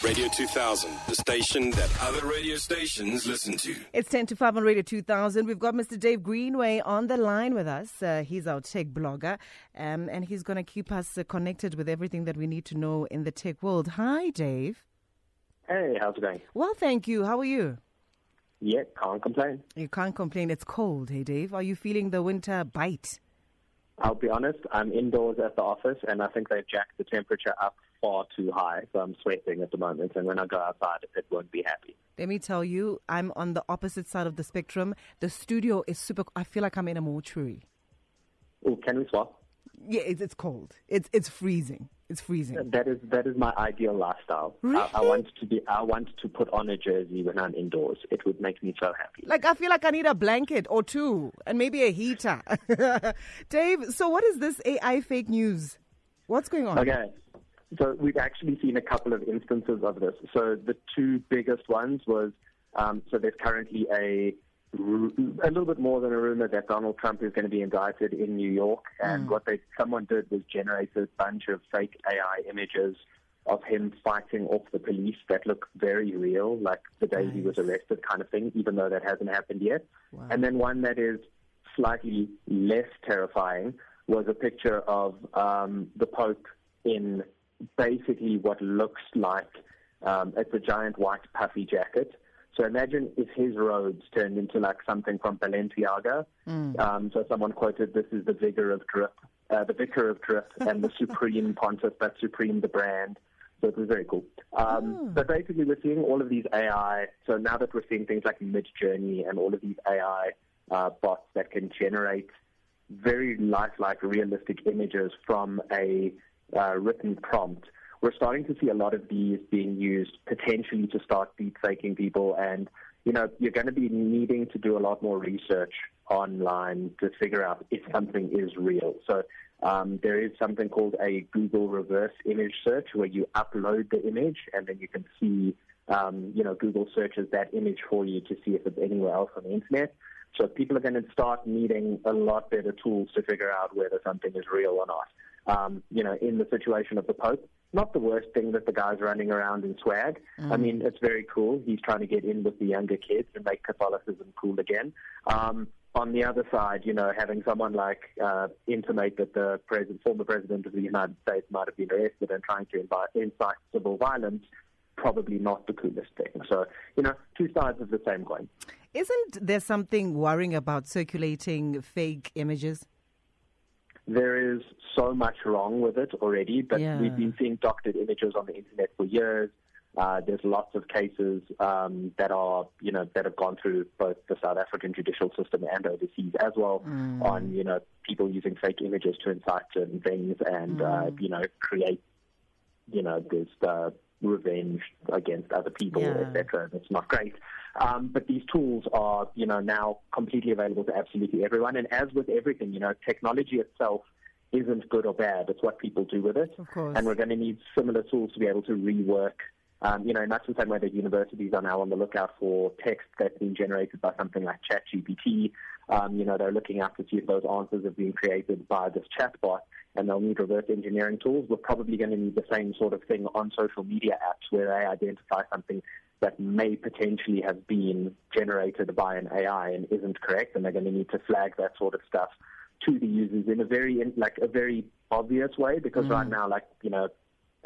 Radio 2000, the station that other radio stations listen to. It's 10 to 5 on Radio 2000. We've got Mr. Dave Greenway on the line with us. Uh, he's our tech blogger, um, and he's going to keep us uh, connected with everything that we need to know in the tech world. Hi, Dave. Hey, how's it going? Well, thank you. How are you? Yeah, can't complain. You can't complain. It's cold, hey, Dave. Are you feeling the winter bite? I'll be honest, I'm indoors at the office, and I think they've jacked the temperature up far too high, so I'm sweating at the moment. And when I go outside, it won't be happy. Let me tell you, I'm on the opposite side of the spectrum. The studio is super. I feel like I'm in a mortuary. Oh, can we swap? Yeah, it's, it's cold. It's it's freezing. It's freezing. That is that is my ideal lifestyle. Really? I, I want to be. I want to put on a jersey when I'm indoors. It would make me so happy. Like I feel like I need a blanket or two and maybe a heater. Dave, so what is this AI fake news? What's going on? Okay. So we've actually seen a couple of instances of this. So the two biggest ones was um, so there's currently a a little bit more than a rumor that Donald Trump is going to be indicted in New York, and Mm. what they someone did was generate a bunch of fake AI images of him fighting off the police that look very real, like the day he was arrested, kind of thing, even though that hasn't happened yet. Wow. And then one that is slightly less terrifying was a picture of um, the Pope in basically what looks like um, it's a giant white puffy jacket. So imagine if his robes turned into like something from Balenciaga. Um, so someone quoted, "This is the vigor of drip, uh, the vicar of drip, and the supreme pontiff, but supreme the brand." So it was very cool. Um, But basically, we're seeing all of these AI. So now that we're seeing things like Mid Journey and all of these AI uh, bots that can generate very lifelike, realistic images from a uh, written prompt. We're starting to see a lot of these being used potentially to start deepfaking people, and you know you're going to be needing to do a lot more research online to figure out if something is real. So um, there is something called a Google reverse image search, where you upload the image and then you can see, um, you know, Google searches that image for you to see if it's anywhere else on the internet. So people are going to start needing a lot better tools to figure out whether something is real or not. Um, you know, in the situation of the Pope, not the worst thing that the guy's running around in swag. I mean, it's very cool. He's trying to get in with the younger kids and make Catholicism cool again. Um, on the other side, you know, having someone like uh, intimate that the president, former president of the United States might have been arrested and trying to invite, incite civil violence, probably not the coolest thing. So, you know, two sides of the same coin. Isn't there something worrying about circulating fake images? There is so much wrong with it already, but Yeah. we've been seeing doctored images on the internet for years. Uh, there's lots of cases um, that are, you know, that have gone through both the South African judicial system and overseas as well on, you know, people using fake images to incite certain things and, uh, you know, create, you know, this uh, revenge against other people, Yeah. etc. That's not great. Um, but these tools are, you know, now completely available to absolutely everyone. And as with everything, you know, technology itself isn't good or bad. It's what people do with it. And we're going to need similar tools to be able to rework. Um, you know, in much the same way that universities are now on the lookout for text that's been generated by something like ChatGPT. Um, you know, they're looking out to see if those answers have been created by this chatbot, and they'll need reverse engineering tools. We're probably going to need the same sort of thing on social media apps where they identify something that may potentially have been generated by an AI and isn't correct, and they're going to need to flag that sort of stuff to the users in a very in, like a very obvious way because right now like you know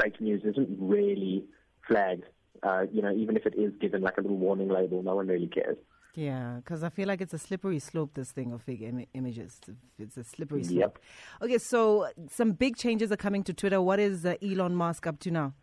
fake news isn't really flagged uh, you know even if it is given like a little warning label no one really cares Yeah, because I feel like it's a slippery slope, this thing of fake Im- images. It's a slippery slope. Yep. Okay, so some big changes are coming to Twitter. What is uh, Elon Musk up to now?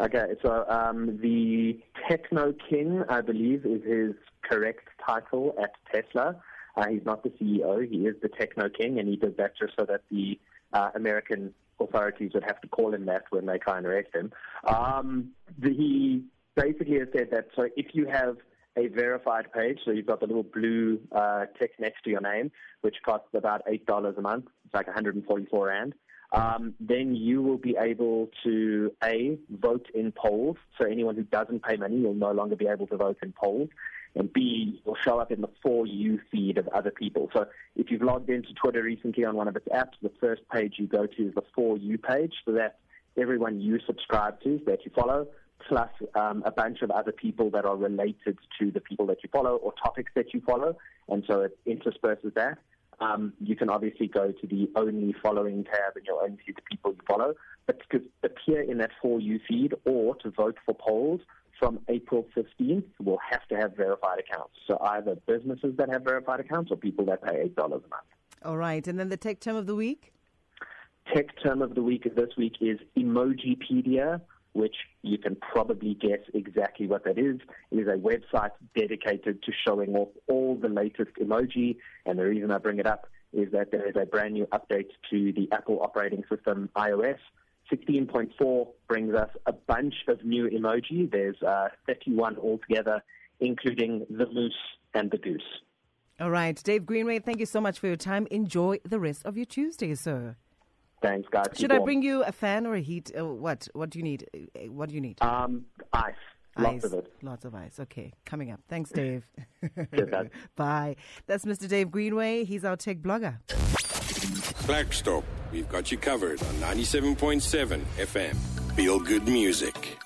Okay so um, the techno king I believe is his correct title at Tesla uh, he's not the CEO he is the techno king and he did that just so that the uh, American authorities would have to call him that when they try and arrest him. Um, the, he basically has said that so if you have a verified page, so you've got the little blue uh, tick next to your name, which costs about eight dollars a month. It's like 144 rand. Um, then you will be able to a vote in polls. So anyone who doesn't pay money, you'll no longer be able to vote in polls. And B, will show up in the For You feed of other people. So if you've logged into Twitter recently on one of its apps, the first page you go to is the For You page. So that's everyone you subscribe to, that you follow, plus um, a bunch of other people that are related to the people that you follow or topics that you follow, and so it intersperses that. Um, you can obviously go to the only following tab and you'll only see the people you follow. But to appear in that For You feed or to vote for polls from April 15th, will have to have verified accounts. So either businesses that have verified accounts or people that pay $8 a month. All right. And then the tech term of the week? Tech term of the week this week is Emojipedia which you can probably guess exactly what that is. It is a website dedicated to showing off all the latest emoji. And the reason I bring it up is that there is a brand new update to the Apple operating system, iOS. 16.4 brings us a bunch of new emoji. There's uh, 31 altogether, including the moose and the goose. All right. Dave Greenway, thank you so much for your time. Enjoy the rest of your Tuesday, sir. Thanks, guys. Should I bring you a fan or a heat? Uh, what? What do you need? Uh, what do you need? Um, ice. Lots ice. of it. Lots of ice. Okay, coming up. Thanks, Dave. Cheers, Bye. That's Mr. Dave Greenway. He's our tech blogger. Blackstop, we've got you covered on 97.7 FM. Feel good music.